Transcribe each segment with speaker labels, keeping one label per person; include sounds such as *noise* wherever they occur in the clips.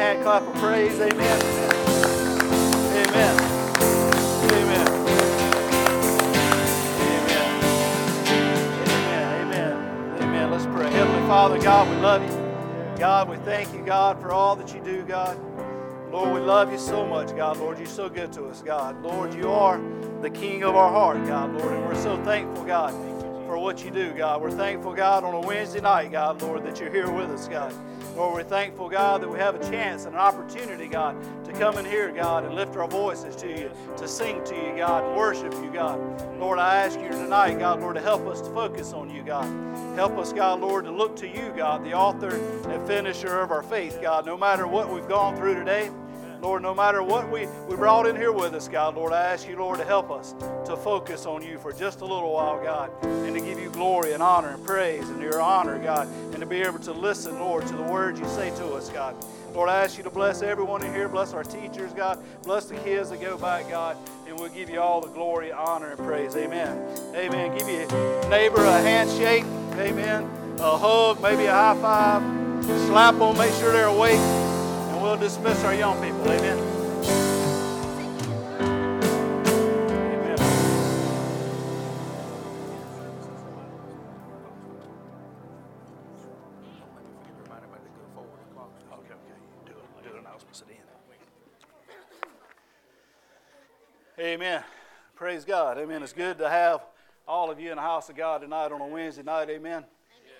Speaker 1: hand clap of praise. Amen. Amen. Amen. Amen. Amen. Amen. Amen. Let's pray. Heavenly Father, God, we love you. God, we thank you, God, for all that you do, God. Lord, we love you so much, God. Lord, you're so good to us, God. Lord, you are the King of our heart, God, Lord, and we're so thankful, God, for what you do, God. We're thankful, God, on a Wednesday night, God, Lord, that you're here with us, God. Lord, we're thankful, God, that we have a chance and an opportunity, God, to come in here, God, and lift our voices to you, to sing to you, God, worship you, God. Lord, I ask you tonight, God, Lord, to help us to focus on you, God. Help us, God, Lord, to look to you, God, the author and finisher of our faith, God, no matter what we've gone through today. Lord, no matter what we, we brought in here with us, God, Lord, I ask you, Lord, to help us to focus on you for just a little while, God, and to give you glory and honor and praise and your honor, God, and to be able to listen, Lord, to the words you say to us, God. Lord, I ask you to bless everyone in here, bless our teachers, God, bless the kids that go back, God, and we'll give you all the glory, honor, and praise. Amen. Amen. Give your neighbor a handshake. Amen. A hug, maybe a high five. Slap them, make sure they're awake we'll dismiss our young people. Amen. Amen. Okay, okay. Do it. Announcement at the end. Amen. Praise God. Amen. It's good to have all of you in the house of God tonight on a Wednesday night. Amen.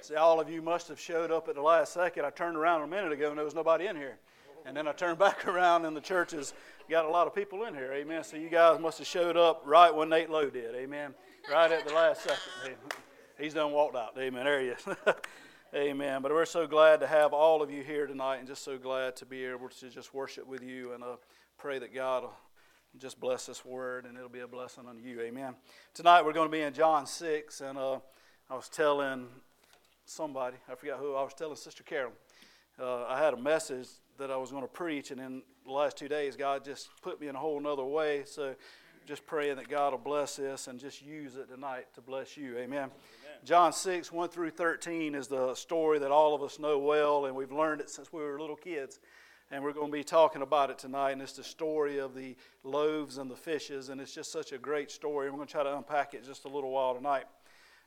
Speaker 1: See, all of you must have showed up at the last second. I turned around a minute ago and there was nobody in here. And then I turned *laughs* back around and the church has got a lot of people in here. Amen. So you guys must have showed up right when Nate Lowe did. Amen. Right at the last second. Amen. He's done walked out. Amen. There he is. *laughs* Amen. But we're so glad to have all of you here tonight and just so glad to be able to just worship with you and uh, pray that God will just bless this word and it'll be a blessing unto you. Amen. Tonight we're going to be in John 6 and uh, I was telling somebody, I forgot who, I was telling Sister Carol. Uh, I had a message that I was going to preach, and in the last two days, God just put me in a whole other way. So, just praying that God will bless this and just use it tonight to bless you. Amen. Amen. John 6, 1 through 13 is the story that all of us know well, and we've learned it since we were little kids. And we're going to be talking about it tonight, and it's the story of the loaves and the fishes, and it's just such a great story. We're going to try to unpack it just a little while tonight.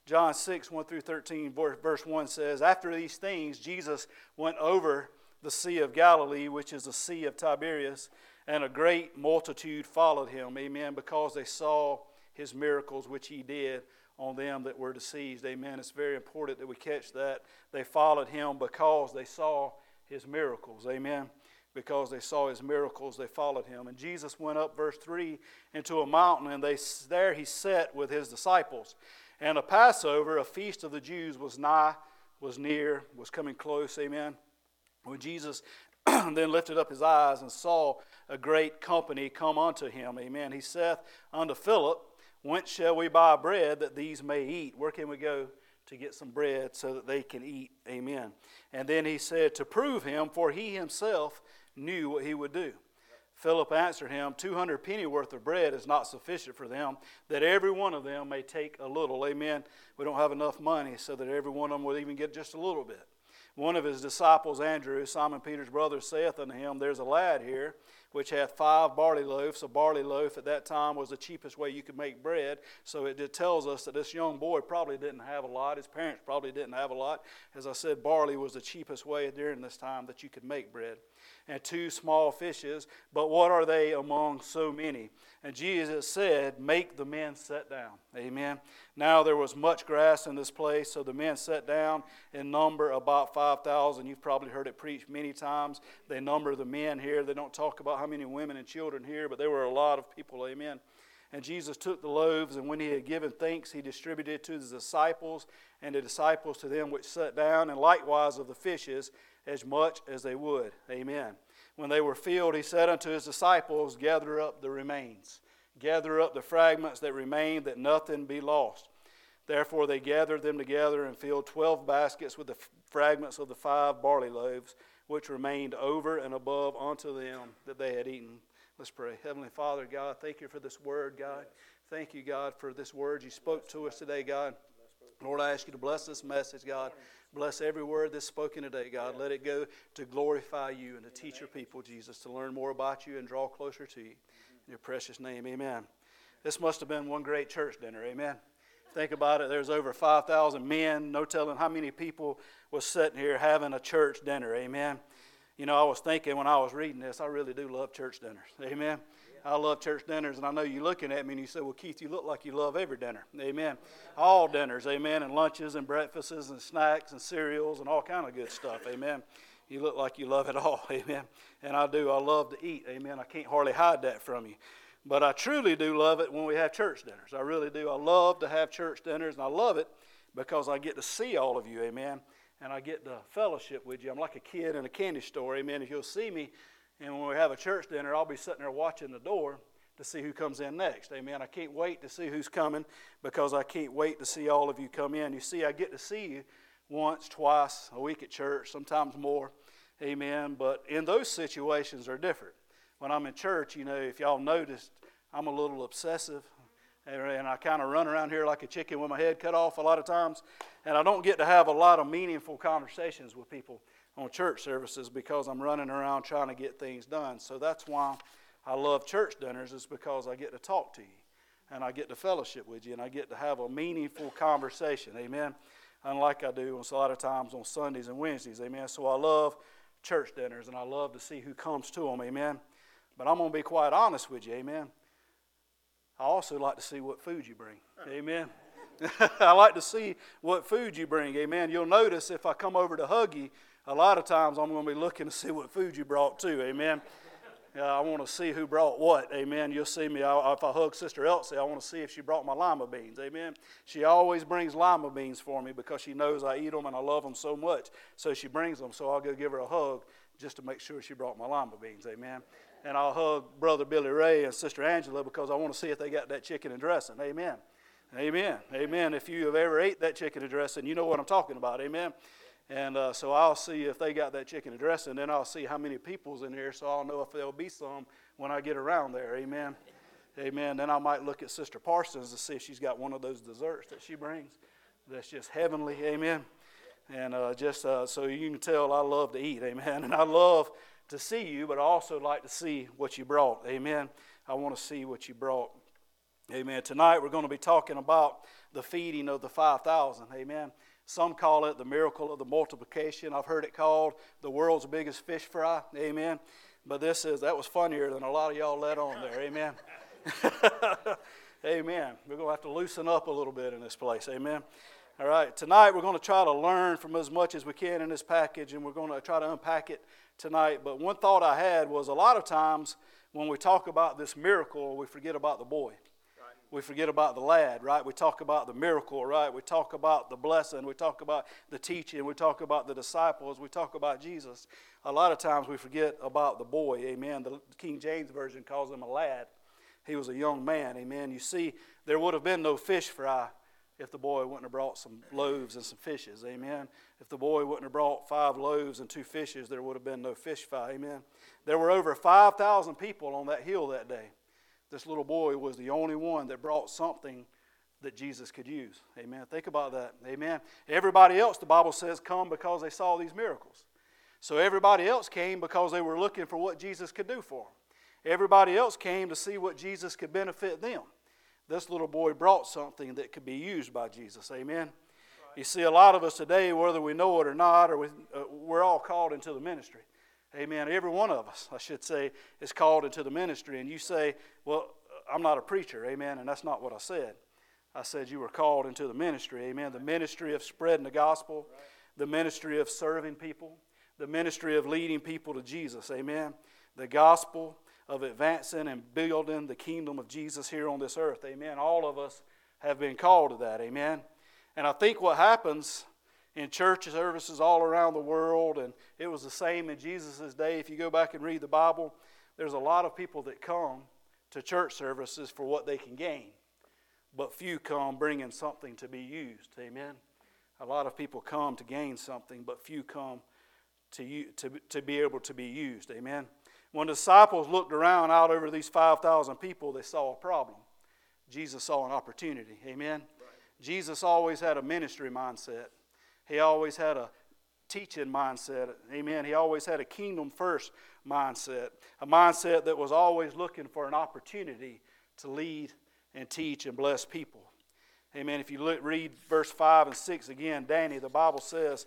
Speaker 1: John 6, 1 through 13, verse 1 says, After these things, Jesus went over the Sea of Galilee, which is the Sea of Tiberias, and a great multitude followed him, amen, because they saw his miracles which he did on them that were deceived, amen. It's very important that we catch that. They followed him because they saw his miracles, amen. Because they saw his miracles, they followed him. And Jesus went up, verse 3, into a mountain, and they, there he sat with his disciples. And a Passover, a feast of the Jews, was nigh, was near, was coming close, amen. When Jesus *clears throat* then lifted up his eyes and saw a great company come unto him, amen, he saith unto Philip, Whence shall we buy bread that these may eat? Where can we go to get some bread so that they can eat? Amen. And then he said, To prove him, for he himself knew what he would do. Philip answered him, 200 penny worth of bread is not sufficient for them, that every one of them may take a little. Amen. We don't have enough money so that every one of them will even get just a little bit. One of his disciples, Andrew, Simon Peter's brother, saith unto him, There's a lad here which hath five barley loaves. A barley loaf at that time was the cheapest way you could make bread. So it tells us that this young boy probably didn't have a lot. His parents probably didn't have a lot. As I said, barley was the cheapest way during this time that you could make bread. And two small fishes, but what are they among so many? And Jesus said, Make the men sit down. Amen. Now there was much grass in this place, so the men sat down in number about 5,000. You've probably heard it preached many times. They number the men here. They don't talk about how many women and children here, but there were a lot of people. Amen. And Jesus took the loaves, and when he had given thanks, he distributed to the disciples, and the disciples to them which sat down, and likewise of the fishes, as much as they would. Amen. When they were filled, he said unto his disciples, Gather up the remains gather up the fragments that remain, that nothing be lost. Therefore they gathered them together and filled twelve baskets with the fragments of the five barley loaves, which remained over and above unto them that they had eaten. Let's pray. Heavenly Father, God, thank you for this word, God. Thank you, God, for this word you spoke to us today, God. Lord, I ask you to bless this message, God. Bless every word that's spoken today, God. Let it go to glorify you and to teach your people, Jesus, to learn more about you and draw closer to you. In your precious name, amen. This must have been one great church dinner, amen. Think about it. There's over 5,000 men. No telling how many people was sitting here having a church dinner. Amen. You know, I was thinking when I was reading this, I really do love church dinners. Amen. I love church dinners, and I know you're looking at me and you say, Well, Keith, you look like you love every dinner. Amen. All dinners, amen, and lunches and breakfasts and snacks and cereals and all kind of good stuff. Amen. You look like you love it all. *laughs* Amen. And I do. I love to eat. Amen. I can't hardly hide that from you. But I truly do love it when we have church dinners. I really do. I love to have church dinners, and I love it because I get to see all of you, amen. And I get to fellowship with you. I'm like a kid in a candy store, amen. If you'll see me, and when we have a church dinner, I'll be sitting there watching the door to see who comes in next, amen. I can't wait to see who's coming because I can't wait to see all of you come in. You see, I get to see you once, twice a week at church, sometimes more, amen. But in those situations are different when I'm in church, you know, if y'all noticed, I'm a little obsessive. And I kind of run around here like a chicken with my head cut off a lot of times. And I don't get to have a lot of meaningful conversations with people on church services because I'm running around trying to get things done. So that's why I love church dinners, is because I get to talk to you and I get to fellowship with you and I get to have a meaningful conversation. Amen. Unlike I do a lot of times on Sundays and Wednesdays. Amen. So I love church dinners and I love to see who comes to them. Amen. But I'm going to be quite honest with you, amen. I also like to see what food you bring, amen. *laughs* I like to see what food you bring, amen. You'll notice if I come over to hug you, a lot of times I'm going to be looking to see what food you brought too, amen. Uh, I want to see who brought what, amen. You'll see me, I, if I hug Sister Elsie, I want to see if she brought my lima beans, amen. She always brings lima beans for me because she knows I eat them and I love them so much. So she brings them, so I'll go give her a hug just to make sure she brought my lima beans, amen and I'll hug Brother Billy Ray and Sister Angela because I want to see if they got that chicken and dressing. Amen. Amen. Amen. If you have ever ate that chicken and dressing, you know what I'm talking about. Amen. And uh, so I'll see if they got that chicken and then I'll see how many people's in here, so I'll know if there'll be some when I get around there. Amen. Amen. Then I might look at Sister Parsons to see if she's got one of those desserts that she brings that's just heavenly. Amen. And uh, just uh, so you can tell, I love to eat. Amen. And I love to see you, but I also like to see what you brought. Amen. I want to see what you brought. Amen. Tonight we're going to be talking about the feeding of the 5,000. Amen. Some call it the miracle of the multiplication. I've heard it called the world's biggest fish fry. Amen. But this is, that was funnier than a lot of y'all let on there. Amen. *laughs* Amen. We're going to have to loosen up a little bit in this place. Amen. All right. Tonight we're going to try to learn from as much as we can in this package, and we're going to try to unpack it tonight. But one thought I had was a lot of times when we talk about this miracle, we forget about the boy. We forget about the lad, right? We talk about the miracle, right? We talk about the blessing. We talk about the teaching. We talk about the disciples. We talk about Jesus. A lot of times we forget about the boy, amen. The King James Version calls him a lad. He was a young man, amen. You see, there would have been no fish fry if the boy wouldn't have brought some loaves and some fishes. Amen. If the boy wouldn't have brought five loaves and two fishes, there would have been no fish fry. Amen. There were over 5,000 people on that hill that day. This little boy was the only one that brought something that Jesus could use. Amen. Think about that. Amen. Everybody else, the Bible says, come because they saw these miracles. So everybody else came because they were looking for what Jesus could do for them. Everybody else came to see what Jesus could benefit them this little boy brought something that could be used by Jesus. Amen. Right. You see, a lot of us today, whether we know it or not, or we, uh, we're all called into the ministry. Amen. Every one of us, I should say, is called into the ministry. And you say, Well, I'm not a preacher. Amen. And that's not what I said. I said you were called into the ministry. Amen. The ministry of spreading the gospel, the ministry of serving people, the ministry of leading people to Jesus. Amen. The gospel of advancing and building the kingdom of Jesus here on this earth. Amen. All of us have been called to that. Amen. And I think what happens in church services all around the world, and it was the same in Jesus' day. If you go back and read the Bible, there's a lot of people that come to church services for what they can gain, but few come bringing something to be used. Amen. A lot of people come to gain something, but few come to, to, to be able to be used. Amen. When the disciples looked around out over these 5,000 people, they saw a problem. Jesus saw an opportunity. Amen. Right. Jesus always had a ministry mindset. He always had a teaching mindset. Amen. He always had a kingdom first mindset, a mindset that was always looking for an opportunity to lead and teach and bless people. Amen. If you look, read verse 5 and 6 again, Danny, the Bible says,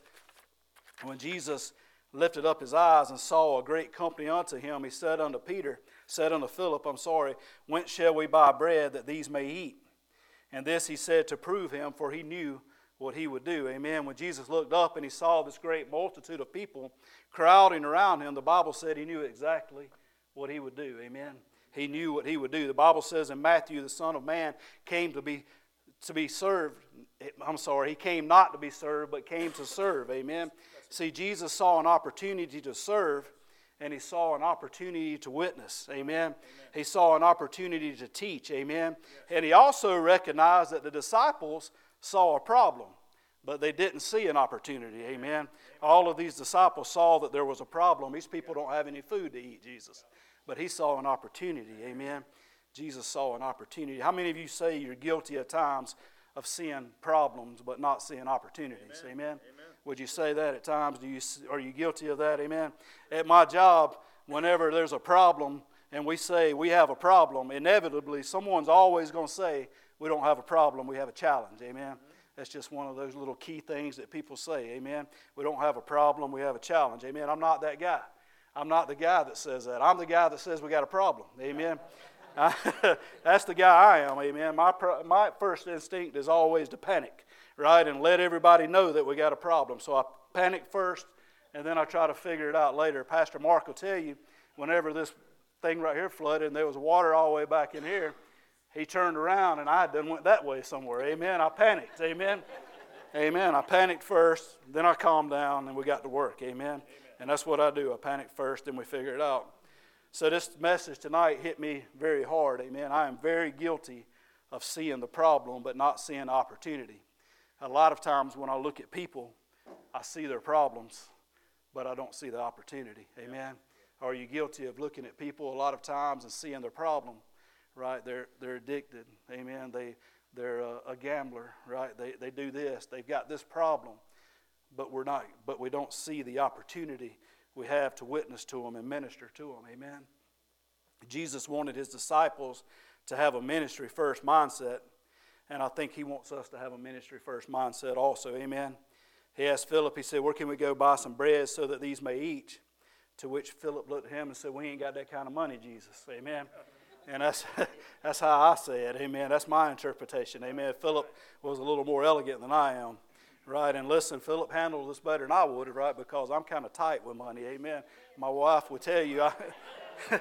Speaker 1: when Jesus lifted up his eyes and saw a great company unto him, he said unto Peter, said unto Philip, I'm sorry, whence shall we buy bread that these may eat? And this he said to prove him, for he knew what he would do. Amen. When Jesus looked up and he saw this great multitude of people crowding around him, the Bible said he knew exactly what he would do. Amen. He knew what he would do. The Bible says in Matthew, the Son of Man came to be to be served. I'm sorry, he came not to be served, but came to serve. Amen. See, Jesus saw an opportunity to serve, and he saw an opportunity to witness. Amen. Amen. He saw an opportunity to teach. Amen. Yes. And he also recognized that the disciples saw a problem, but they didn't see an opportunity. Amen. All of these disciples saw that there was a problem. These people don't have any food to eat, Jesus. But he saw an opportunity. Amen. Jesus saw an opportunity. How many of you say you're guilty at times of seeing problems but not seeing opportunities? Amen. Amen. Amen. Would you say that at times? Do you, are you guilty of that? Amen. At my job, whenever there's a problem and we say we have a problem, inevitably someone's always going to say, we don't have a problem, we have a challenge. Amen. That's just one of those little key things that people say. Amen. We don't have a problem, we have a challenge. Amen. I'm not that guy. I'm not the guy that says that. I'm the guy that says we got a problem. Amen. *laughs* that's the guy I am, amen. My, my first instinct is always to panic, right, and let everybody know that we got a problem. So I panic first, and then I try to figure it out later. Pastor Mark will tell you, whenever this thing right here flooded and there was water all the way back in here, he turned around and I done went that way somewhere. Amen. I panicked. Amen. Amen. I panicked first, then I calmed down, and we got to work. Amen. Amen. And that's what I do. I panic first, and we figure it out. So this message tonight hit me very hard. Amen. I am very guilty of seeing the problem but not seeing opportunity. A lot of times when I look at people, I see their problems, but I don't see the opportunity. Amen. Are you guilty of looking at people a lot of times and seeing their problem? Right? They're they're addicted. Amen. They they're a, a gambler. Right? They they do this. They've got this problem, but we're not. But we don't see the opportunity we have to witness to them and minister to them. Amen. Jesus wanted his disciples to have a ministry first mindset, and I think he wants us to have a ministry first mindset also. Amen. He asked Philip, he said, Where can we go buy some bread so that these may eat? To which Philip looked at him and said, We ain't got that kind of money, Jesus. Amen. And that's, *laughs* that's how I say it. Amen. That's my interpretation. Amen. Philip was a little more elegant than I am. Right, and listen, Philip handled this better than I would, have, right? Because I'm kind of tight with money. Amen. My wife would tell you, I, *laughs*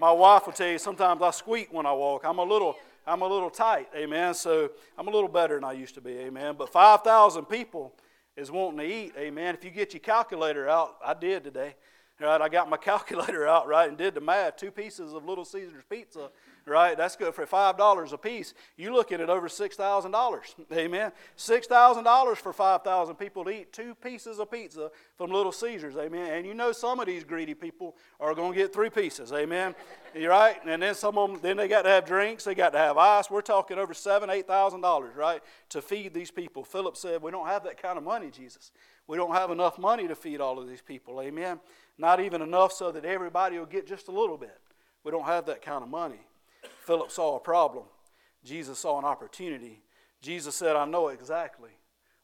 Speaker 1: my wife would tell you sometimes I squeak when I walk. I'm a little, I'm a little tight. Amen. So I'm a little better than I used to be. Amen. But 5,000 people is wanting to eat. Amen. If you get your calculator out, I did today. Right, I got my *laughs* calculator out, right, and did the math. Two pieces of Little Caesars pizza right? That's good for five dollars a piece. You're looking at over six thousand dollars. *laughs* Amen. Six thousand dollars for five thousand people to eat two pieces of pizza from Little Caesars. Amen. And you know some of these greedy people are going to get three pieces. Amen. *laughs* you right? And then some of them, then they got to have drinks. They got to have ice. We're talking over seven, eight thousand dollars, right, to feed these people. Philip said, "We don't have that kind of money, Jesus. We don't have enough money to feed all of these people. Amen. Not even enough so that everybody will get just a little bit. We don't have that kind of money." Philip saw a problem. Jesus saw an opportunity. Jesus said, I know exactly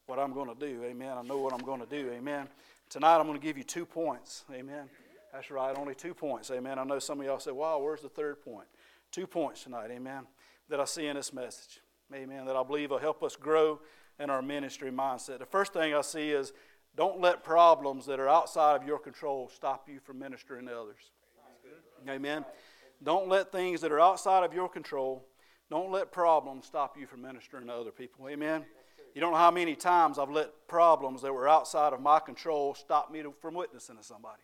Speaker 1: what I'm going to do. Amen. I know what I'm going to do. Amen. Tonight I'm going to give you two points. Amen. That's right, only two points. Amen. I know some of y'all say, wow, where's the third point? Two points tonight. Amen. That I see in this message. Amen. That I believe will help us grow in our ministry mindset. The first thing I see is don't let problems that are outside of your control stop you from ministering to others. Amen. Don't let things that are outside of your control, don't let problems stop you from ministering to other people. Amen. You don't know how many times I've let problems that were outside of my control stop me to, from witnessing to somebody.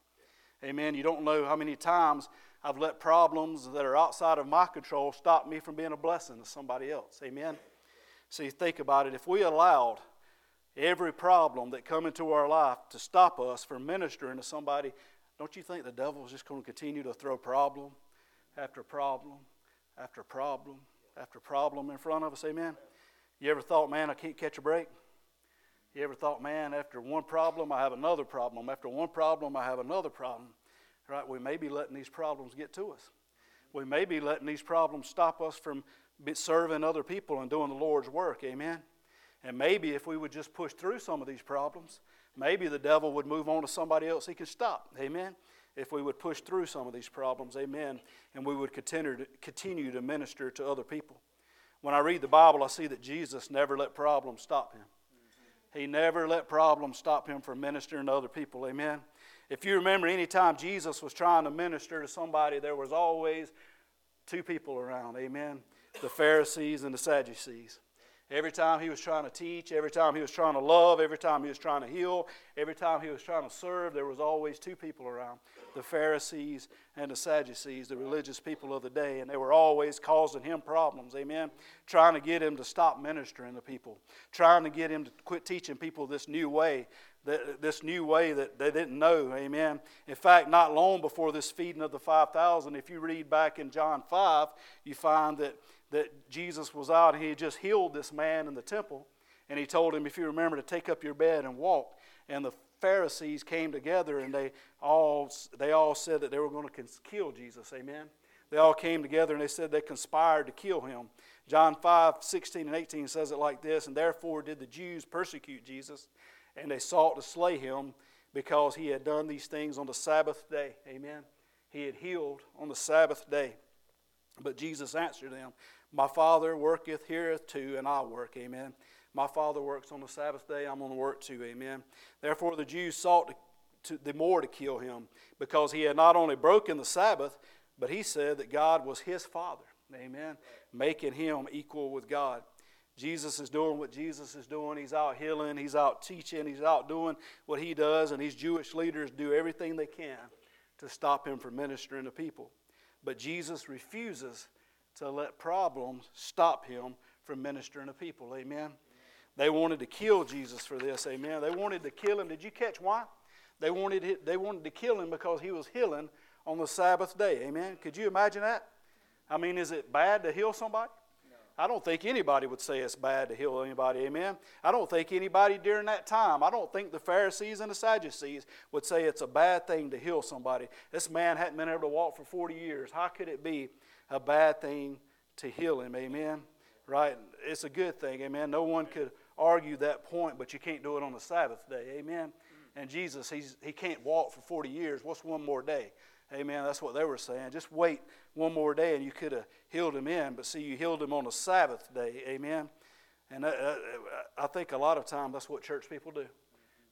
Speaker 1: Amen. You don't know how many times I've let problems that are outside of my control stop me from being a blessing to somebody else. Amen. See, think about it. If we allowed every problem that come into our life to stop us from ministering to somebody, don't you think the devil is just going to continue to throw problem after problem after problem after problem in front of us. Amen. You ever thought, man, I can't catch a break? You ever thought, man, after one problem, I have another problem. After one problem, I have another problem. Right? We may be letting these problems get to us. We may be letting these problems stop us from serving other people and doing the Lord's work. Amen. And maybe if we would just push through some of these problems, maybe the devil would move on to somebody else he could stop. Amen. If we would push through some of these problems. Amen. And we would continue to, continue to minister to other people. When I read the Bible, I see that Jesus never let problems stop him. He never let problems stop him from ministering to other people. Amen. If you remember, anytime Jesus was trying to minister to somebody, there was always two people around. Amen. The Pharisees and the Sadducees. Every time he was trying to teach, every time he was trying to love, every time he was trying to heal, every time he was trying to serve, there was always two people around the Pharisees and the Sadducees, the religious people of the day. And they were always causing him problems, amen? Trying to get him to stop ministering to people, trying to get him to quit teaching people this new way. This new way that they didn't know, amen. In fact, not long before this feeding of the 5,000, if you read back in John 5, you find that that Jesus was out and he just healed this man in the temple. And he told him, if you remember, to take up your bed and walk. And the Pharisees came together and they all, they all said that they were going to kill Jesus. Amen. They all came together and they said they conspired to kill him. John 5, 16 and 18 says it like this And therefore did the Jews persecute Jesus, and they sought to slay him because he had done these things on the Sabbath day. Amen. He had healed on the Sabbath day. But Jesus answered them, my Father worketh here too, and I work. Amen. My Father works on the Sabbath day. I'm going to work too. Amen. Therefore, the Jews sought to, to, the more to kill him because he had not only broken the Sabbath, but he said that God was his Father. Amen. Making him equal with God. Jesus is doing what Jesus is doing. He's out healing, he's out teaching, he's out doing what he does, and these Jewish leaders do everything they can to stop him from ministering to people. But Jesus refuses to let problems stop him from ministering to people. Amen. They wanted to kill Jesus for this. Amen. They wanted to kill him. Did you catch why? They wanted, they wanted to kill him because he was healing on the Sabbath day. Amen. Could you imagine that? I mean, is it bad to heal somebody? I don't think anybody would say it's bad to heal anybody. Amen. I don't think anybody during that time, I don't think the Pharisees and the Sadducees would say it's a bad thing to heal somebody. This man hadn't been able to walk for 40 years. How could it be a bad thing to heal him. Amen. Right? It's a good thing. Amen. No one could argue that point, but you can't do it on the Sabbath day. Amen. And Jesus, he's, he can't walk for 40 years. What's one more day? Amen. That's what they were saying. Just wait one more day and you could have healed him in. But see, you healed him on the Sabbath day. Amen. And uh, uh, I think a lot of times that's what church people do.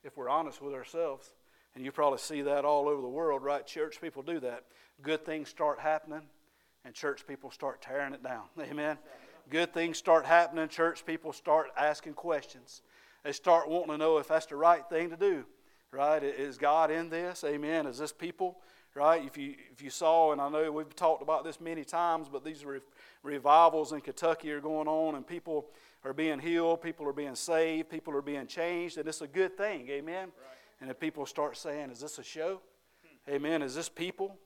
Speaker 1: If we're honest with ourselves, and you probably see that all over the world, right? Church people do that. Good things start happening, and church people start tearing it down. *laughs* Amen. Good things start happening. Church people start asking questions. They start wanting to know if that's the right thing to do. Right? Is God in this? Amen. Is this people? Right? If you if you saw, and I know we've talked about this many times, but these re- revivals in Kentucky are going on, and people are being healed, people are being saved, people are being changed, and it's a good thing. Amen. Right. And if people start saying, "Is this a show?" Amen. Is this people?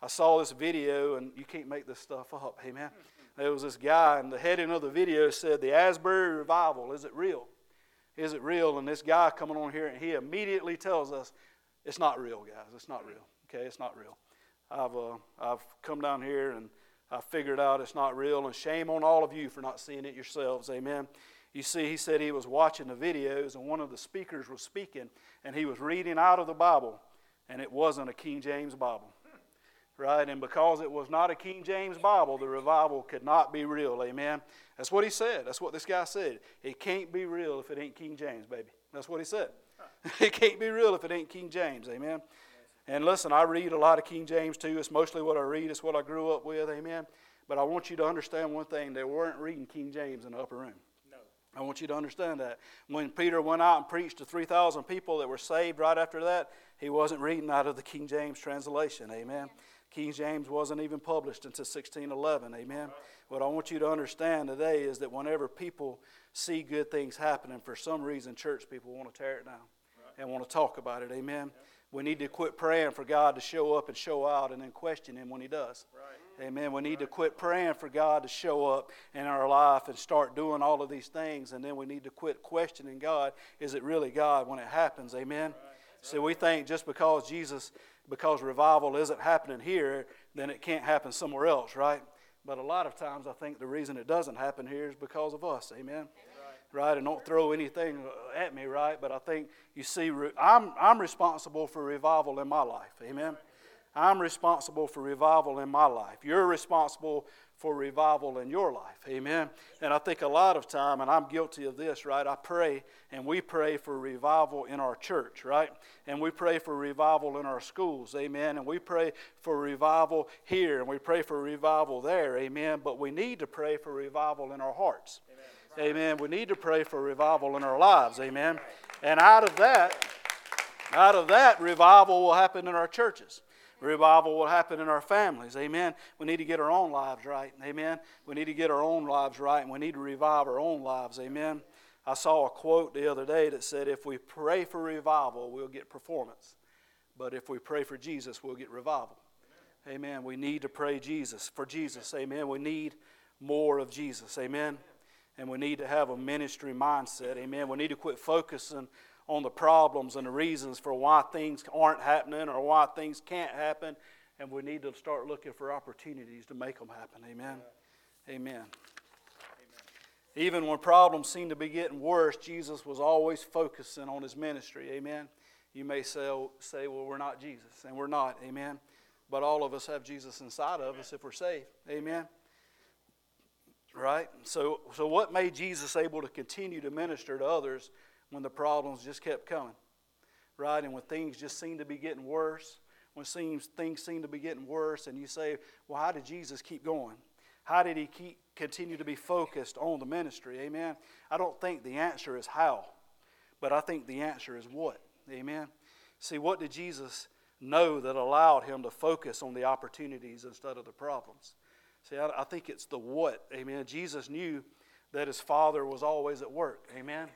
Speaker 1: I saw this video, and you can't make this stuff up. Amen. There was this guy, and the heading of the video said, The Asbury Revival, is it real? Is it real? And this guy coming on here, and he immediately tells us, It's not real, guys. It's not real. Okay, it's not real. I've, uh, I've come down here and I figured out it's not real, and shame on all of you for not seeing it yourselves. Amen. You see, he said he was watching the videos, and one of the speakers was speaking, and he was reading out of the Bible, and it wasn't a King James Bible right? And because it was not a King James Bible, the revival could not be real. Amen. That's what he said. That's what this guy said. It can't be real if it ain't King James, baby. That's what he said. *laughs* it can't be real if it ain't King James. Amen. And listen, I read a lot of King James too. It's mostly what I read. It's what I grew up with. Amen. But I want you to understand one thing: they weren't reading King James in the upper room. No. I want you to understand that. When Peter went out and preached to 3,000 people that were saved right after that, he wasn't reading out of the King James translation. Amen. King James wasn't even published until 1611. Amen. What I want you to understand today is that whenever people see good things happening, for some reason, church people want to tear it down and want to talk about it. Amen. We need to quit praying for God to show up and show out and then question Him when He does.
Speaker 2: Right.
Speaker 1: Amen. We need to quit praying for God to show up in our life and start doing all of these things, and then we need to quit questioning God. Is it really God when it happens? Amen. So we think just because Jesus, because revival isn't happening here, then it can't happen somewhere else, right? But a lot of times I think the reason it doesn't happen here is because of us. Amen right? And don't throw anything uh, at me, right? But I think you see, I'm, I'm responsible for revival in my life. Amen. I'm responsible for revival in my life. You're responsible for revival in your life. Amen. And I think a lot of time, and I'm guilty of this, right? I pray and we pray for revival in our church, right? And we pray for revival in our schools. Amen. And we pray for revival here and we pray for revival there. Amen. But we need to pray for revival in our hearts. Amen. We need to pray for revival in our lives. Amen. And out of that, out of that, revival will happen in our churches. Revival will happen in our families. Amen. We need to get our own lives right. Amen. We need to get our own lives right, and we need to revive our own lives. Amen. I saw a quote the other day that said, If we pray for revival, we'll get performance. But if we pray for Jesus, we'll get revival. Amen. We need to pray Jesus for Jesus. Amen. We need more of Jesus. Amen and we need to have a ministry mindset. Amen. We need to quit focusing on the problems and the reasons for why things aren't happening or why things can't happen, and we need to start looking for opportunities to make them happen. Amen. Amen. Amen. Even when problems seem to be getting worse, Jesus was always focusing on his ministry. Amen. You may say, say, well, we're not Jesus, and we're not. Amen. But all of us have Jesus inside of us if we're saved. Amen. Right? So, so what made Jesus able to continue to minister to others when the problems just kept coming? Right? And when things just seemed to be getting worse, when seems, things seem to be getting worse, and you say, well, how did Jesus keep going? How did he keep, continue to be focused on the ministry? Amen. I don't think the answer is how, but I think the answer is what. Amen. See, what did Jesus know that allowed him to focus on the opportunities instead of the problems? See, I, I think it's the what. Amen. Jesus knew that his Father was always at work. Amen.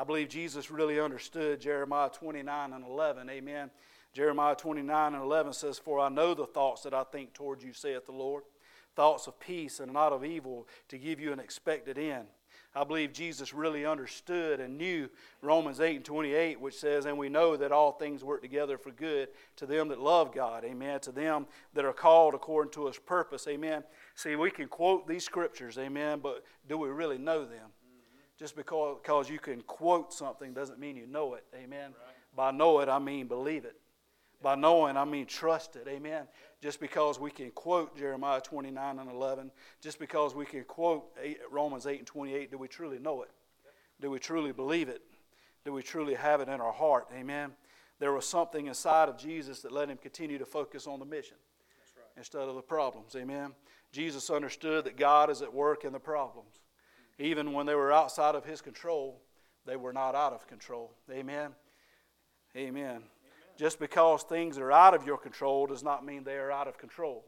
Speaker 1: I believe Jesus really understood Jeremiah 29 and 11. Amen. Jeremiah 29 and 11 says, For I know the thoughts that I think toward you, saith the Lord, thoughts of peace and not of evil, to give you an expected end. I believe Jesus really understood and knew Romans 8 and 28, which says, And we know that all things work together for good to them that love God. Amen. To them that are called according to his purpose. Amen. See, we can quote these scriptures. Amen. But do we really know them? Just because, because you can quote something doesn't mean you know it. Amen. Right. By know it, I mean believe it. By knowing, I mean trust it. Amen. Just because we can quote Jeremiah 29 and 11, just because we can quote Romans 8 and 28, do we truly know it? Do we truly believe it? Do we truly have it in our heart? Amen. There was something inside of Jesus that let him continue to focus on the mission right. instead of the problems. Amen. Jesus understood that God is at work in the problems. Even when they were outside of his control, they were not out of control. Amen. Amen. Just because things are out of your control does not mean they are out of control.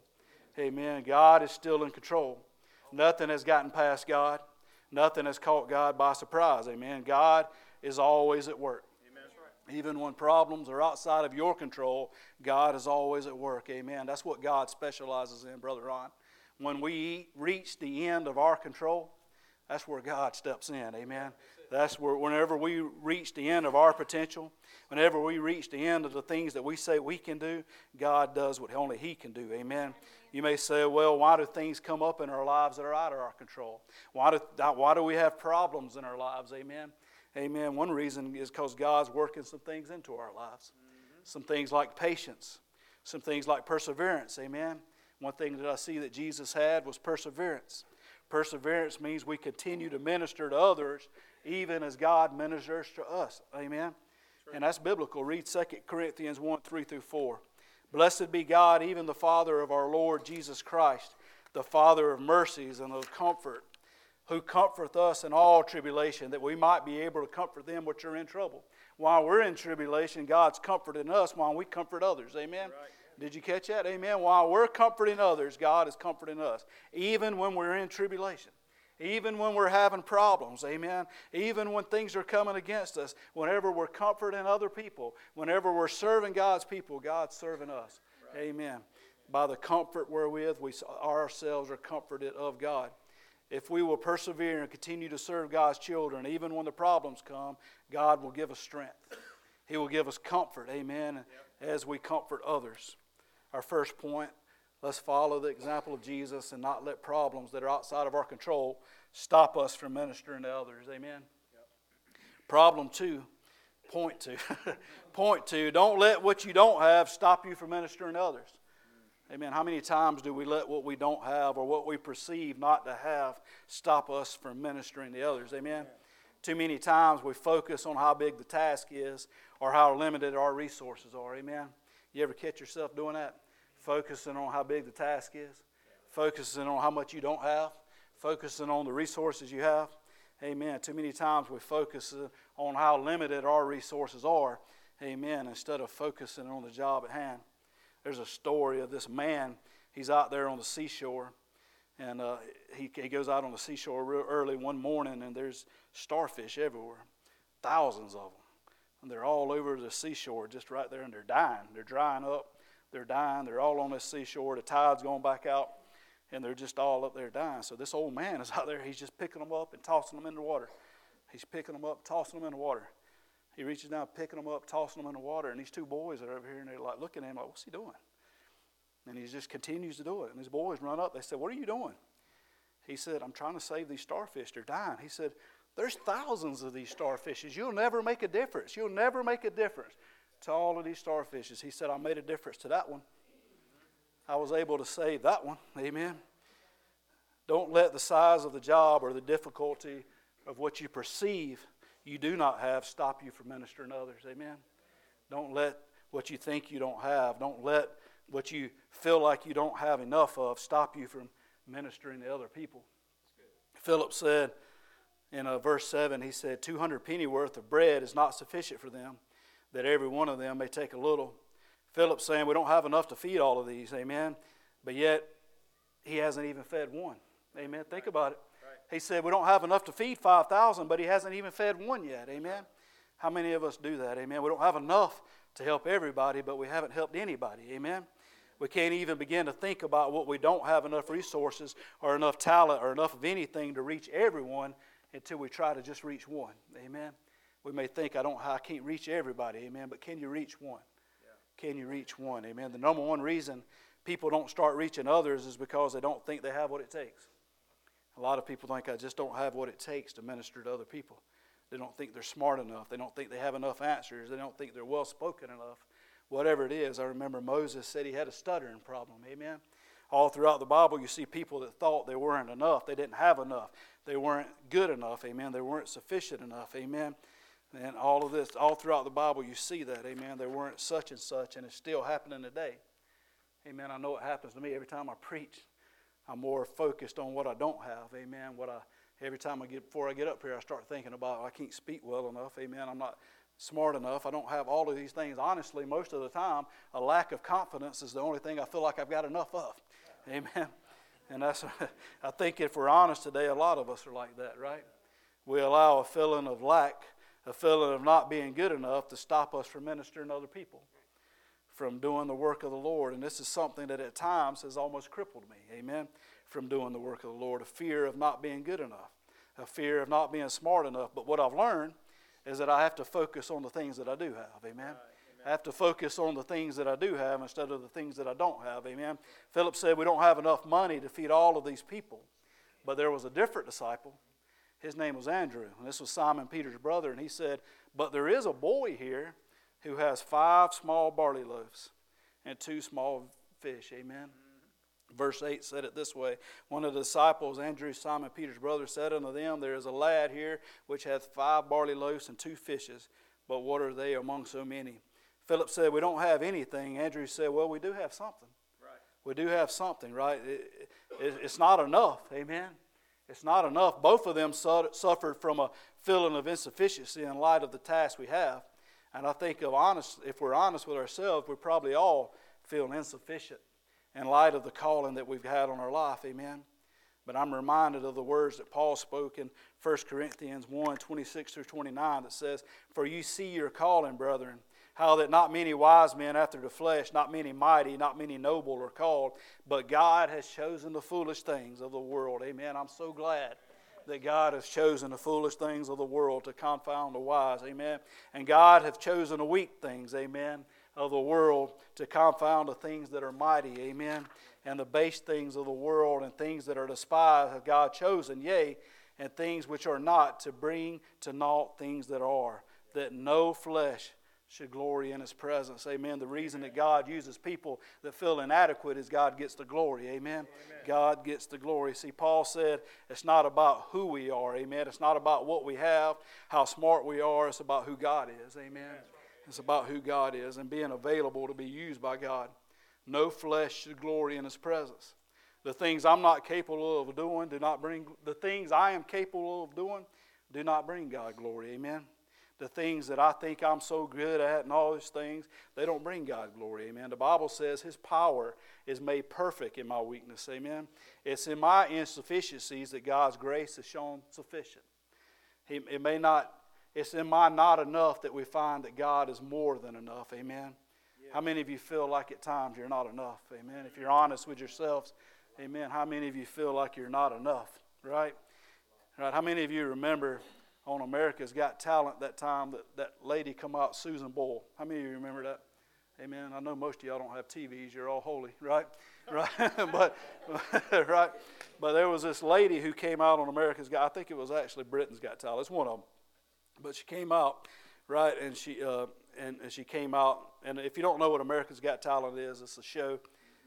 Speaker 1: Amen. God is still in control. Nothing has gotten past God. Nothing has caught God by surprise. Amen. God is always at work. Amen. Even when problems are outside of your control, God is always at work. Amen. That's what God specializes in, Brother Ron. When we reach the end of our control, that's where God steps in. Amen. That's where, whenever we reach the end of our potential, whenever we reach the end of the things that we say we can do, God does what only He can do. Amen. You may say, well, why do things come up in our lives that are out of our control? Why do, why do we have problems in our lives? Amen. Amen. One reason is because God's working some things into our lives. Some things like patience, some things like perseverance. Amen. One thing that I see that Jesus had was perseverance. Perseverance means we continue to minister to others even as God ministers to us. Amen. And that's biblical. Read 2 Corinthians 1 3 through 4. Blessed be God, even the Father of our Lord Jesus Christ, the Father of mercies and of comfort, who comforteth us in all tribulation, that we might be able to comfort them which are in trouble. While we're in tribulation, God's comforting us while we comfort others. Amen. Right. Did you catch that? Amen. While we're comforting others, God is comforting us, even when we're in tribulation even when we're having problems, amen. Even when things are coming against us, whenever we're comforting other people, whenever we're serving God's people, God's serving us, right. amen. By the comfort wherewith we ourselves are comforted of God. If we will persevere and continue to serve God's children, even when the problems come, God will give us strength. He will give us comfort, amen, yep. as we comfort others. Our first point let's follow the example of Jesus and not let problems that are outside of our control stop us from ministering to others, amen. Yep. Problem two, point two, *laughs* point two, don't let what you don't have stop you from ministering to others. Amen. How many times do we let what we don't have or what we perceive not to have stop us from ministering to others? Amen. Too many times we focus on how big the task is or how limited our resources are. Amen. You ever catch yourself doing that? Focusing on how big the task is, focusing on how much you don't have, focusing on the resources you have. Amen. Too many times we focus on how limited our resources are. Amen. Instead of focusing on the job at hand there's a story of this man. He's out there on the seashore, and uh, he, he goes out on the seashore real early one morning, and there's starfish everywhere, thousands of them. And they're all over the seashore, just right there, and they're dying. They're drying up. They're dying. They're all on this seashore. The tide's going back out, and they're just all up there dying. So this old man is *laughs* out there. He's just picking them up and tossing them in the water. He's picking them up, tossing them in the water. He reaches down, picking them up, tossing them in the water, and these two boys are over here, and they're like looking at him like, "What's he doing?" And he just continues to do it. And his boys run up. They said, "What are you doing?" He said, "I'm trying to save these starfish. They're dying." He said, "There's thousands of these starfishes. You'll never make a difference. You'll never make a difference to all of these starfishes." He said, "I made a difference to that one. I was able to save that one." Amen. Don't let the size of the job or the difficulty of what you perceive you do not have stop you from ministering to others. Amen. Don't let what you think you don't have, don't let what you feel like you don't have enough of stop you from ministering to other people. Philip said in uh, verse 7, he said, 200 penny worth of bread is not sufficient for them, that every one of them may take a little. Philip saying, We don't have enough to feed all of these, amen. But yet, he hasn't even fed one. Amen. Think about it. He said, We don't have enough to feed 5,000, but he hasn't even fed one yet. Amen. How many of us do that? Amen. We don't have enough to help everybody, but we haven't helped anybody. Amen. We can't even begin to think about what we don't have enough resources or enough talent or enough of anything to reach everyone until we try to just reach one. Amen. We may think I don't I can't reach everybody, amen, but can you reach one? Yeah. Can you reach one? Amen. The number one reason people don't start reaching others is because they don't think they have what it takes. A lot of people think I just don't have what it takes to minister to other people. They don't think they're smart enough. They don't think they have enough answers. They don't think they're well spoken enough. Whatever it is, I remember Moses said he had a stuttering problem. Amen. All throughout the Bible, you see people that thought they weren't enough. They didn't have enough. They weren't good enough. Amen. They weren't sufficient enough. Amen. And all of this, all throughout the Bible, you see that. Amen. There weren't such and such, and it's still happening today. Amen. I know it happens to me every time I preach. I'm more focused on what I don't have. Amen. What I every time I get before I get up here, I start thinking about I can't speak well enough. Amen. I'm not smart enough. I don't have all of these things. Honestly, most of the time, a lack of confidence is the only thing I feel like I've got enough of. Amen. And that's *laughs* I think if we're honest today, a lot of us are like that, right? We allow a feeling of lack, a feeling of not being good enough to stop us from ministering to other people from doing the work of the Lord. And this is something that at times has almost crippled me, amen, from doing the work of the Lord. A fear of not being good enough, a fear of not being smart enough. But what I've learned is that I have to focus on the things that I do have, amen. Right, I have to focus on the things that I do have instead of the things that I don't have, amen. Philip said, We don't have enough money to feed all of these people. But there was a different disciple. His name was Andrew, and this was Simon Peter's brother. And he said, But there is a boy here who has five small barley loaves and two small fish. Amen. Verse 8 said it this way One of the disciples, Andrew, Simon Peter's brother, said unto them, There is a lad here which hath five barley loaves and two fishes, but what are they among so many? Philip said, We don't have anything. Andrew said, Well, we do have something. Right. We do have something, right? It, it, it's not enough. Amen. It's not enough. Both of them suffered from a feeling of insufficiency in light of the task we have. And I think of honest, if we're honest with ourselves, we probably all feel insufficient in light of the calling that we've had on our life. Amen. But I'm reminded of the words that Paul spoke in 1 Corinthians 1 26 through 29 that says, For you see your calling, brethren, how that not many wise men after the flesh, not many mighty, not many noble are called, but God has chosen the foolish things of the world. Amen. I'm so glad that God has chosen the foolish things of the world to confound the wise. Amen. And God hath chosen the weak things. Amen. Of the world to confound the things that are mighty. Amen. And the base things of the world and things that are despised have God chosen. Yea, and things which are not to bring to naught things that are, that no flesh should glory in his presence. Amen. The reason that God uses people that feel inadequate is God gets the glory. Amen. Amen. God gets the glory. See, Paul said it's not about who we are. Amen. It's not about what we have, how smart we are. It's about who God is. Amen. It's about who God is and being available to be used by God. No flesh should glory in his presence. The things I'm not capable of doing do not bring the things I am capable of doing do not bring God glory. Amen the things that I think I'm so good at and all those things, they don't bring God glory. Amen. The Bible says His power is made perfect in my weakness. Amen. It's in my insufficiencies that God's grace is shown sufficient. He, it may not, it's in my not enough that we find that God is more than enough. Amen. How many of you feel like at times you're not enough? Amen. If you're honest with yourselves, amen. How many of you feel like you're not enough? Right? Right? How many of you remember on America's Got Talent that time that that lady come out, Susan Boyle. How many of you remember that? Amen. I know most of y'all don't have TVs. You're all holy, right? *laughs* right. but *laughs* right. But there was this lady who came out on America's Got. I think it was actually Britain's Got Talent. It's one of them. But she came out, right, and she uh, and, and she came out. And if you don't know what America's Got Talent is, it's a show.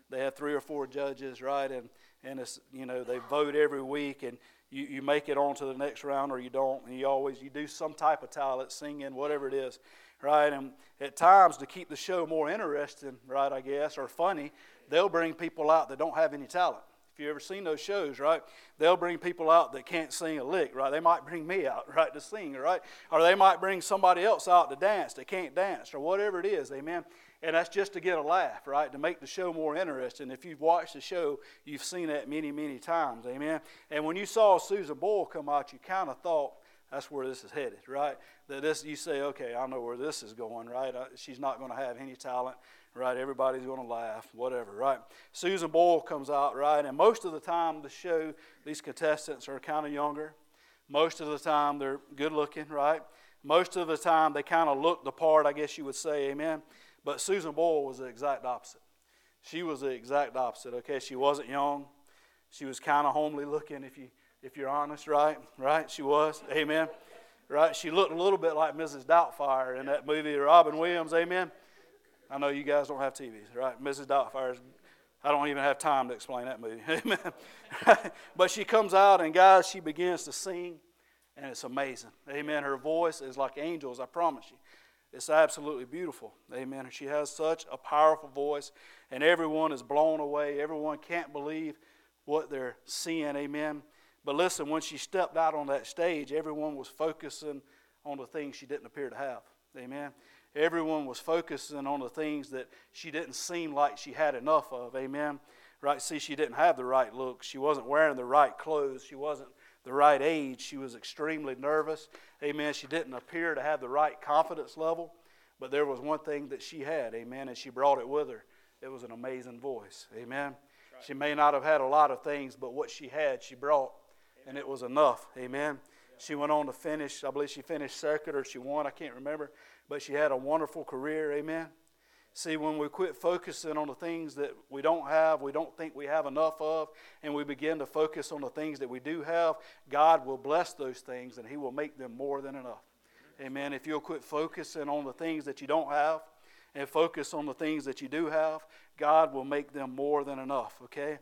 Speaker 1: They have three or four judges, right, and and it's you know they vote every week and you, you make it on to the next round or you don't. And you always you do some type of talent, singing, whatever it is, right? And at times to keep the show more interesting, right? I guess or funny, they'll bring people out that don't have any talent. If you ever seen those shows, right? They'll bring people out that can't sing a lick, right? They might bring me out, *laughs* right, to sing, right? Or they might bring somebody else out to dance that can't dance, or whatever it is, amen. And that's just to get a laugh, right? To make the show more interesting. If you've watched the show, you've seen that many, many times. Amen. And when you saw Susan Boyle come out, you kind of thought, that's where this is headed, right? That this, you say, okay, I know where this is going, right? Uh, she's not going to have any talent, right? Everybody's going to laugh, whatever, right? Susan Boyle comes out, right? And most of the time, the show, these contestants are kind of younger. Most of the time, they're good looking, right? Most of the time, they kind of look the part, I guess you would say, amen. But Susan Boyle was the exact opposite. She was the exact opposite, okay? She wasn't young. She was kind of homely looking, if, you, if you're honest, right? Right? She was. Amen. Right? She looked a little bit like Mrs. Doubtfire in that movie, Robin Williams. Amen. I know you guys don't have TVs, right? Mrs. Doubtfire's I don't even have time to explain that movie. *laughs* Amen. *laughs* but she comes out, and guys, she begins to sing, and it's amazing. Amen. Her voice is like angels, I promise you. It's absolutely beautiful. Amen. She has such a powerful voice, and everyone is blown away. Everyone can't believe what they're seeing. Amen. But listen, when she stepped out on that stage, everyone was focusing on the things she didn't appear to have. Amen. Everyone was focusing on the things that she didn't seem like she had enough of. Amen. Right? See, she didn't have the right look. She wasn't wearing the right clothes. She wasn't the right age. She was extremely nervous. Amen. She didn't appear to have the right confidence level, but there was one thing that she had. Amen. And she brought it with her. It was an amazing voice. Amen. Right. She may not have had a lot of things, but what she had, she brought, Amen. and it was enough. Amen. Yeah. She went on to finish, I believe she finished second or she won, I can't remember, but she had a wonderful career. Amen. See, when we quit focusing on the things that we don't have, we don't think we have enough of, and we begin to focus on the things that we do have, God will bless those things and He will make them more than enough. Amen. If you'll quit focusing on the things that you don't have and focus on the things that you do have, God will make them more than enough. Okay?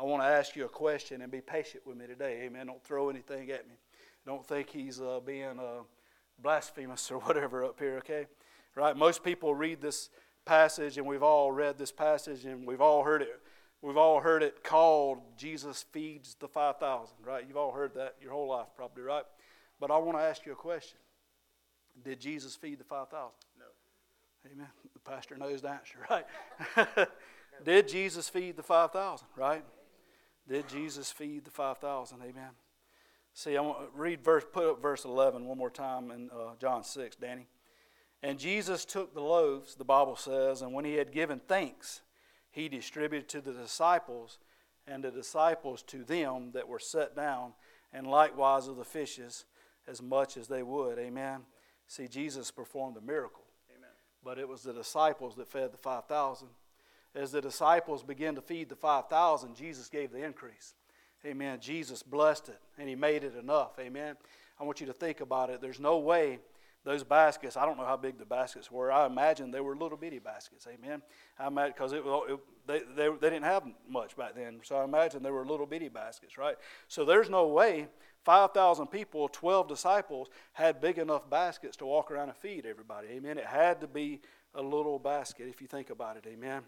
Speaker 1: I want to ask you a question and be patient with me today. Amen. Don't throw anything at me. Don't think He's uh, being uh, blasphemous *laughs* or whatever up here, okay? Right? Most people read this passage, and we've all read this passage, and we've all heard it. We've all heard it called Jesus feeds the 5,000, right? You've all heard that your whole life, probably, right? But I want to ask you a question Did Jesus feed the 5,000?
Speaker 2: No.
Speaker 1: Amen. The pastor knows the answer, *laughs* *laughs* right? Did Jesus feed the 5,000, right? Did Jesus feed the 5,000? Amen. See, I want to read verse, put up verse 11 one more time in uh, John 6, Danny. And Jesus took the loaves, the Bible says, and when he had given thanks, he distributed to the disciples, and the disciples to them that were set down, and likewise of the fishes, as much as they would. Amen. See, Jesus performed a miracle. Amen. But it was the disciples that fed the 5,000. As the disciples began to feed the 5,000, Jesus gave the increase. Amen. Jesus blessed it, and he made it enough. Amen. I want you to think about it. There's no way those baskets, I don't know how big the baskets were. I imagine they were little bitty baskets. Amen. I imagine because it, it, they, they, they didn't have much back then. So I imagine they were little bitty baskets, right? So there's no way 5,000 people, 12 disciples, had big enough baskets to walk around and feed everybody. Amen. It had to be a little basket if you think about it. Amen.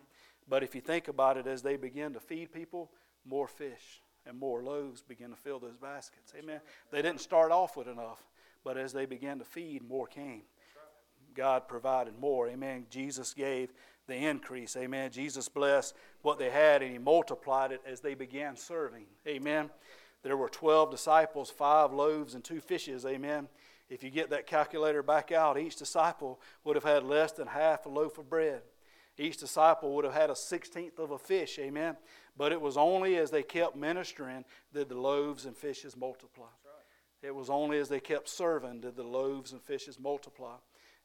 Speaker 1: But if you think about it, as they begin to feed people, more fish and more loaves begin to fill those baskets. Amen. They didn't start off with enough. But as they began to feed, more came. God provided more. Amen. Jesus gave the increase. Amen. Jesus blessed what they had and He multiplied it as they began serving. Amen. There were 12 disciples, five loaves, and two fishes. Amen. If you get that calculator back out, each disciple would have had less than half a loaf of bread. Each disciple would have had a sixteenth of a fish. Amen. But it was only as they kept ministering that the loaves and fishes multiplied. It was only as they kept serving did the loaves and fishes multiply.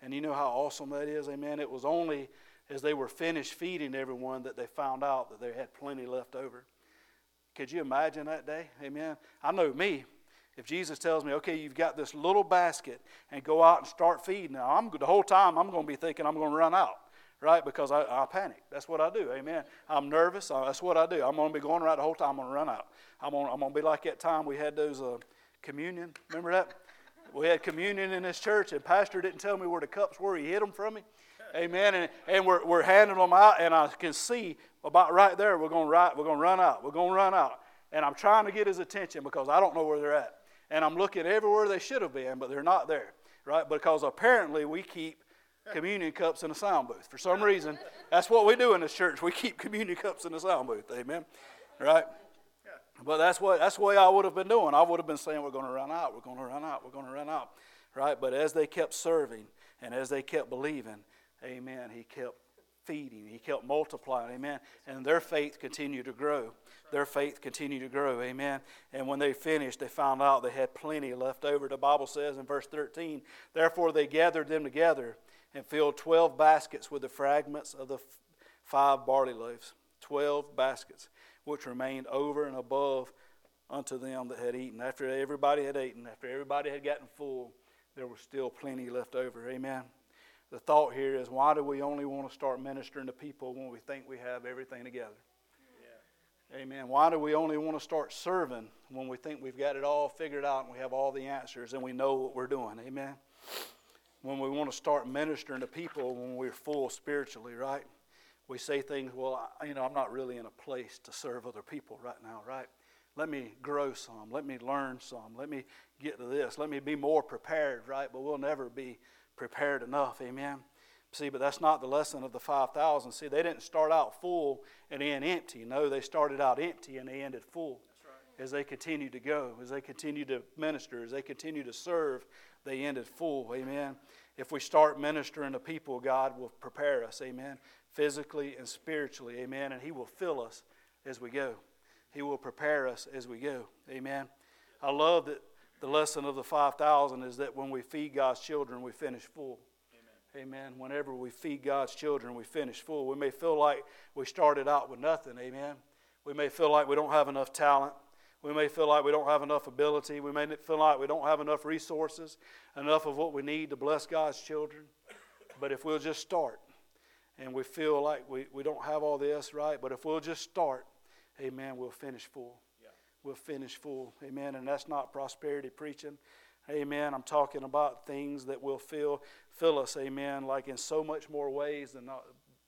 Speaker 1: And you know how awesome that is? Amen. It was only as they were finished feeding everyone that they found out that they had plenty left over. Could you imagine that day? Amen. I know me. If Jesus tells me, okay, you've got this little basket and go out and start feeding, now I'm the whole time I'm going to be thinking I'm going to run out, right? Because I, I panic. That's what I do. Amen. I'm nervous. Uh, that's what I do. I'm going to be going right the whole time. I'm going to run out. I'm going, I'm going to be like that time we had those. Uh, communion. Remember that? We had communion in this church, and Pastor didn't tell me where the cups were. He hid them from me. Amen. And, and we're, we're handing them out, and I can see about right there, we're going right, we're to run out. We're going to run out. And I'm trying to get his attention because I don't know where they're at. And I'm looking everywhere they should have been, but they're not there, right? Because apparently we keep communion cups in a sound booth. For some reason, that's what we do in this church. We keep communion cups in the sound booth. Amen. Right? But that's what that's the way I would have been doing. I would have been saying, We're going to run out, we're going to run out, we're going to run out. Right? But as they kept serving and as they kept believing, amen, he kept feeding, he kept multiplying, amen. And their faith continued to grow. Their faith continued to grow, amen. And when they finished, they found out they had plenty left over. The Bible says in verse 13, Therefore they gathered them together and filled 12 baskets with the fragments of the five barley loaves. 12 baskets which remained over and above unto them that had eaten. After everybody had eaten, after everybody had gotten full, there was still plenty left over. Amen. The thought here is why do we only want to start ministering to people when we think we have everything together? Yeah. Amen. Why do we only want to start serving when we think we've got it all figured out and we have all the answers and we know what we're doing? Amen. When we want to start ministering to people when we're full spiritually, right? We say things, well, you know, I'm not really in a place to serve other people right now, right? Let me grow some. Let me learn some. Let me get to this. Let me be more prepared, right? But we'll never be prepared enough. Amen. See, but that's not the lesson of the 5,000. See, they didn't start out full and end empty. No, they started out empty and they ended full. Right. As they continued to go, as they continued to minister, as they continued to serve, they ended full. Amen. If we start ministering to people, God will prepare us. Amen physically and spiritually. Amen. And He will fill us as we go, He will prepare us as we go. Amen. I love that the lesson of the 5,000 is that when we feed God's children, we finish full. Amen. Amen. Whenever we feed God's children, we finish full. We may feel like we started out with nothing. Amen. We may feel like we don't have enough talent. We may feel like we don't have enough ability. We may feel like we don't have enough resources, enough of what we need to bless God's children. But if we'll just start, and we feel like we, we don't have all this, right? But if we'll just start, amen, we'll finish full. Yeah. We'll finish full. Amen. And that's not prosperity preaching. Amen. I'm talking about things that will fill, fill us, amen, like in so much more ways than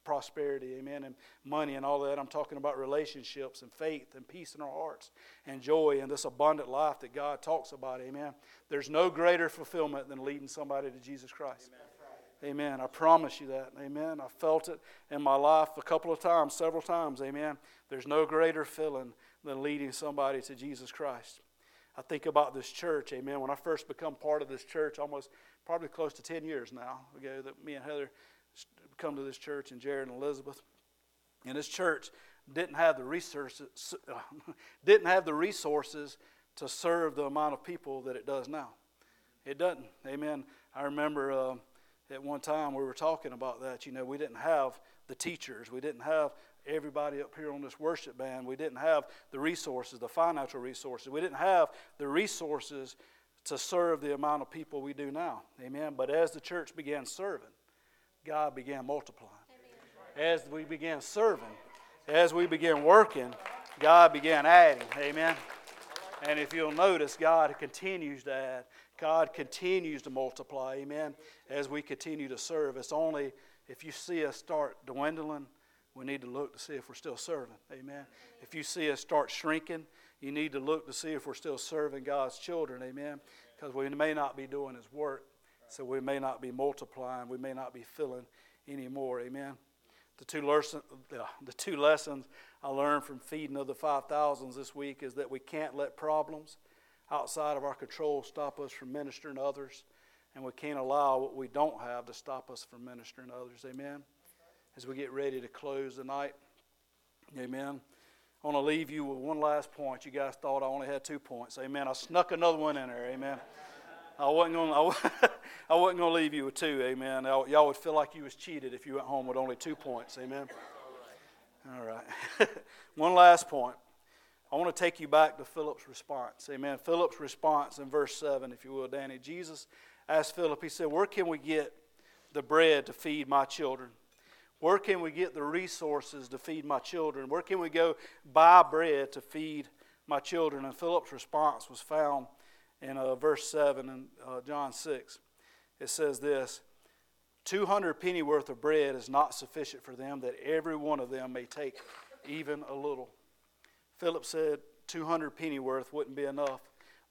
Speaker 1: prosperity, amen, and money and all that. I'm talking about relationships and faith and peace in our hearts and joy and this abundant life that God talks about, amen. There's no greater fulfillment than leading somebody to Jesus Christ. Amen. Amen. I promise you that. Amen. I felt it in my life a couple of times, several times. Amen. There's no greater feeling than leading somebody to Jesus Christ. I think about this church, amen. When I first become part of this church, almost probably close to 10 years now ago, that me and Heather come to this church, and Jared and Elizabeth. And this church didn't have the resources, *laughs* didn't have the resources to serve the amount of people that it does now. It doesn't. Amen. I remember uh, at one time we were talking about that. You know, we didn't have the teachers, we didn't have everybody up here on this worship band. We didn't have the resources, the financial resources. We didn't have the resources to serve the amount of people we do now. Amen. But as the church began serving, God began multiplying. As we began serving, as we began working, God began adding. Amen. And if you'll notice, God continues to add. God continues to multiply. Amen. As we continue to serve. It's only if you see us start dwindling we need to look to see if we're still serving. Amen. If you see us start shrinking, you need to look to see if we're still serving God's children. Amen. Because we may not be doing His work, so we may not be multiplying. We may not be filling anymore. Amen. The two, lesson, the two lessons I learned from feeding of the 5,000s this week is that we can't let problems outside of our control stop us from ministering to others, and we can't allow what we don't have to stop us from ministering to others. Amen as we get ready to close the night. Amen. I want to leave you with one last point. You guys thought I only had two points. Amen. I snuck another one in there. Amen. I wasn't going. *laughs* To, I wasn't going to leave you with two. Amen. Y'all would feel like you was cheated if you went home with only two points. Amen. All right. *laughs* one last point. I want to take you back to Philip's response. Amen. Philip's response in verse seven, if you will, Danny. Jesus asked Philip. He said, "Where can we get the bread to feed my children?" Where can we get the resources to feed my children? Where can we go buy bread to feed my children? And Philip's response was found in uh, verse 7 in uh, John 6. It says this 200 penny worth of bread is not sufficient for them, that every one of them may take even a little. Philip said 200 penny worth wouldn't be enough.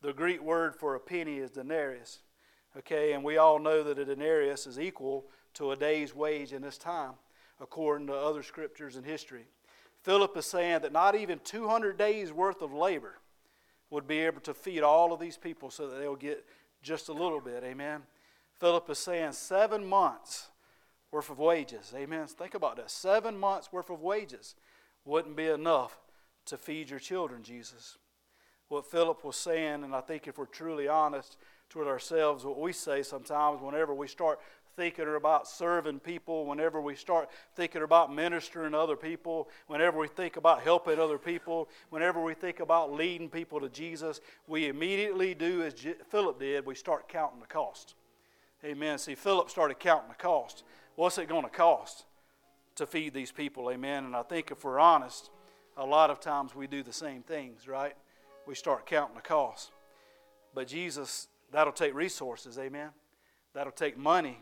Speaker 1: The Greek word for a penny is denarius. Okay, and we all know that a denarius is equal to a day's wage in this time according to other scriptures and history. Philip is saying that not even 200 days worth of labor would be able to feed all of these people so that they'll get just a little bit. Amen. Philip is saying seven months worth of wages. Amen. Think about that. Seven months worth of wages wouldn't be enough to feed your children, Jesus. What Philip was saying, and I think if we're truly honest toward ourselves, what we say sometimes whenever we start thinking about serving people, whenever we start thinking about ministering to other people, whenever we think about helping other people, whenever we think about leading people to Jesus, we immediately do as Philip did, we start counting the cost. Amen. See, Philip started counting the cost. What's it going to cost to feed these people? Amen. And I think if we're honest, a lot of times we do the same things, right? We start counting the cost. But Jesus, that'll take resources, amen. That'll take money.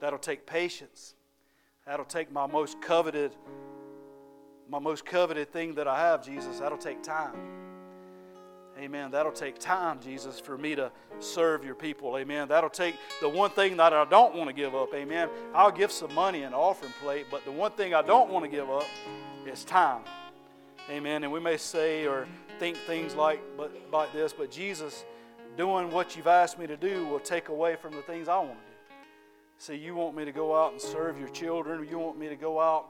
Speaker 1: That'll take patience. That'll take my most coveted, my most coveted thing that I have, Jesus. That'll take time. Amen. That'll take time, Jesus, for me to serve your people. Amen. That'll take the one thing that I don't want to give up. Amen. I'll give some money in offering plate, but the one thing I don't want to give up is time. Amen. And we may say or think things like, but, like this, but Jesus, doing what you've asked me to do will take away from the things I want to do. See, you want me to go out and serve your children. You want me to go out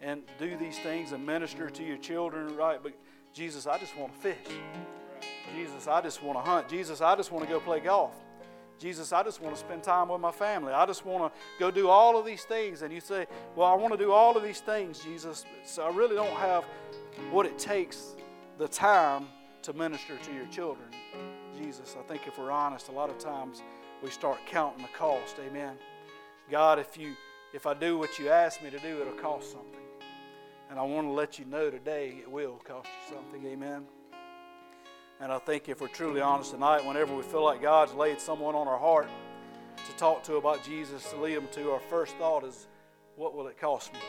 Speaker 1: and do these things and minister to your children, right? But Jesus, I just want to fish. Jesus, I just want to hunt. Jesus, I just want to go play golf. Jesus, I just want to spend time with my family. I just want to go do all of these things. And you say, Well, I want to do all of these things, Jesus. So I really don't have what it takes, the time to minister to your children. Jesus, I think if we're honest, a lot of times we start counting the cost. Amen. God, if you if I do what you ask me to do, it'll cost something. And I want to let you know today it will cost you something. Amen. And I think if we're truly honest tonight, whenever we feel like God's laid someone on our heart to talk to about Jesus, to lead them to, our first thought is, what will it cost me?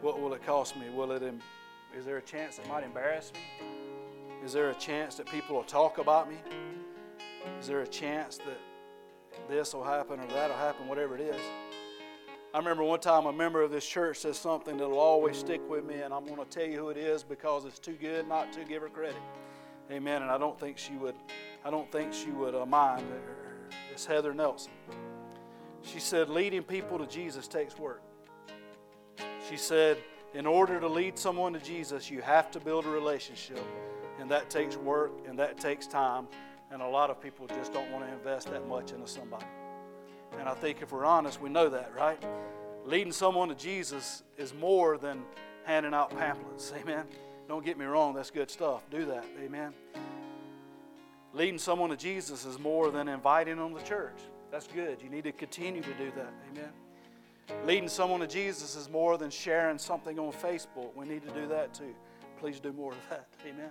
Speaker 1: What will it cost me? Will it? Is there a chance it might embarrass me? Is there a chance that people will talk about me? Is there a chance that this will happen or that will happen, whatever it is. I remember one time a member of this church says something that'll always stick with me, and I'm going to tell you who it is because it's too good not to give her credit. Amen. And I don't think she would. I don't think she would uh, mind. It's Heather Nelson. She said, leading people to Jesus takes work. She said, in order to lead someone to Jesus, you have to build a relationship, and that takes work and that takes time. And a lot of people just don't want to invest that much into somebody. And I think if we're honest, we know that, right? Leading someone to Jesus is more than handing out pamphlets. *laughs* Amen. Don't get me wrong, that's good stuff. Do that. Amen. Leading someone to Jesus is more than inviting them to church. That's good. You need to continue to do that. Amen. Leading someone to Jesus is more than sharing something on Facebook. We need to do that too. Please do more of that. *laughs* Amen.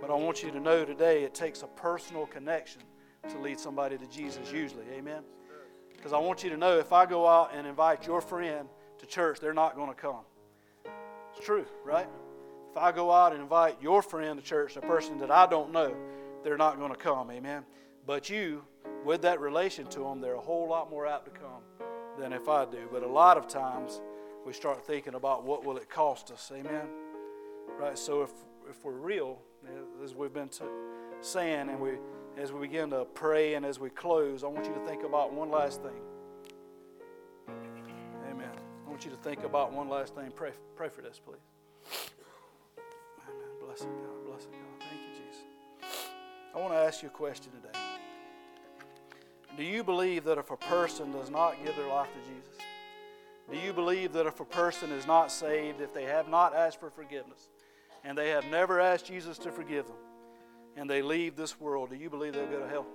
Speaker 1: But I want you to know today it takes a personal connection to lead somebody to Jesus, usually. Amen. Because I want you to know if I go out and invite your friend to church, they're not going to come. It's true, right? If I go out and invite your friend to church, a person that I don't know, they're not going to come. Amen. But you, with that relation to them, they're a whole lot more apt to come than if I do. But a lot of times we start thinking about what will it cost us. Amen. Right. So if if we're real, eh, as we've been t- saying, and we as we begin to pray and as we close, I want you to think about one last thing. Amen. I want you to think about one last thing. Pray, pray for this, please. Amen. God. Bless God. Thank you, Jesus. I want to ask you a question today. Do you believe that if a person does not give their life to Jesus, do you believe that if a person is not saved, if they have not asked for forgiveness, and they have never asked Jesus to forgive them, and they leave this world, do you believe they'll go to hell?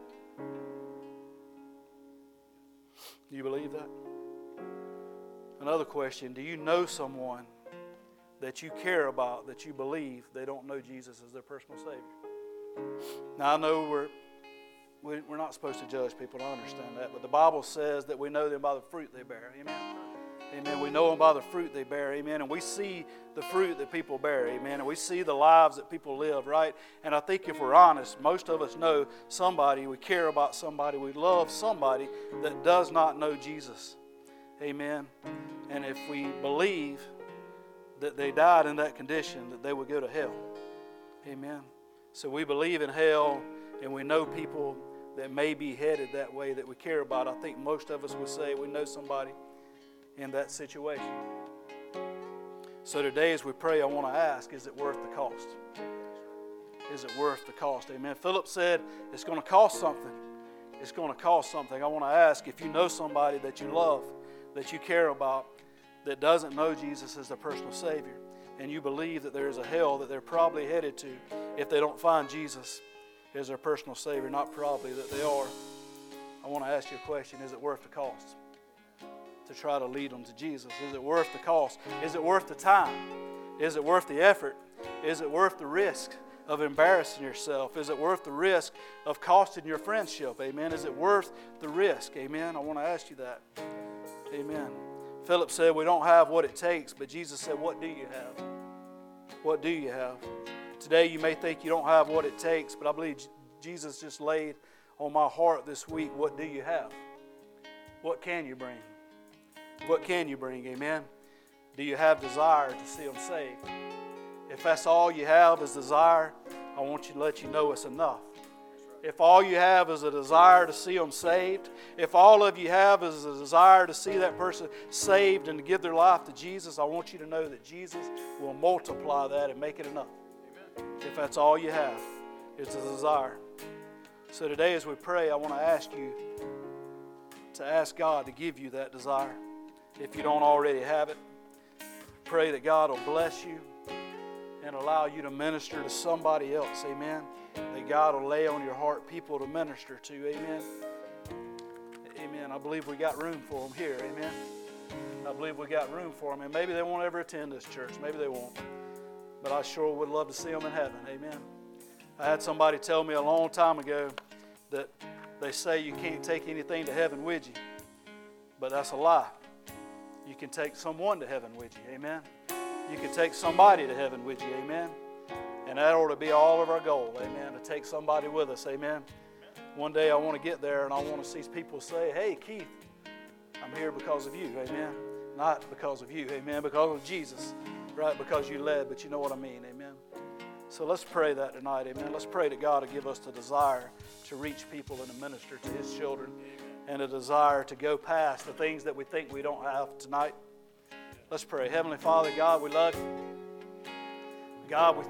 Speaker 1: Do you believe that? Another question Do you know someone that you care about that you believe they don't know Jesus as their personal Savior? Now, I know we're we're not supposed to judge people, I understand that. But the Bible says that we know them by the fruit they bear. Amen. Amen. We know them by the fruit they bear. Amen. And we see the fruit that people bear. Amen. And we see the lives that people live, right? And I think if we're honest, most of us know somebody, we care about somebody, we love somebody that does not know Jesus. Amen. And if we believe that they died in that condition, that they would go to hell. Amen. So we believe in hell and we know people that may be headed that way that we care about. I think most of us would say we know somebody in that situation. So today, as we pray, I want to ask is it worth the cost? Is it worth the cost? Amen. Philip said it's going to cost something. It's going to cost something. I want to ask if you know somebody that you love, that you care about, that doesn't know Jesus as their personal Savior, and you believe that there is a hell that they're probably headed to if they don't find Jesus is their personal Savior, not probably that they are. I want to ask you a question Is it worth the cost to try to lead them to Jesus? Is it worth the cost? Is it worth the time? Is it worth the effort? Is it worth the risk of embarrassing yourself? Is it worth the risk of costing your friendship? Amen. Is it worth the risk? Amen. I want to ask you that. Amen. Philip said, We don't have what it takes, but Jesus said, What do you have? What do you have? Today, you may think you don't have what it takes, but I believe Jesus just laid on my heart this week what do you have? What can you bring? What can you bring? Amen. Do you have desire to see them saved? If that's all you have is desire, I want you to let you know it's enough. If all you have is a desire to see them saved, if all of you have is a desire to see that person saved and to give their life to Jesus, I want you to know that Jesus will multiply that and make it enough if that's all you have, it's a desire. So today, as we pray, I want to ask you to ask God to give you that desire. If you don't already have it, pray that God will bless you and allow you to minister to somebody else. Amen. That God will lay on your heart people to minister to. Amen. Amen. I believe we got room for them here. Amen. I believe we got room for them. And maybe they won't ever attend this church. Maybe they won't but I sure would love to see them in heaven. Amen. I had somebody tell me a long time ago that they say you can't take anything to heaven with you, but that's a lie. You can take someone to heaven with you. Amen. You can take somebody to heaven with you. Amen. And that ought to be all of our goal. Amen. To take somebody with us. Amen. one day I want to get there and I want to see people say, Hey, Keith, I'm here because of you. Amen. Not because of you. Amen. Because of Jesus. Right? Because you led, but you know what I mean. Amen. So let's pray that tonight. Amen. Let's pray to God to give us the desire to reach people and to minister to His children and a desire to go past the things that we think we don't have tonight. Let's pray. Heavenly Father, God, we love you. God, we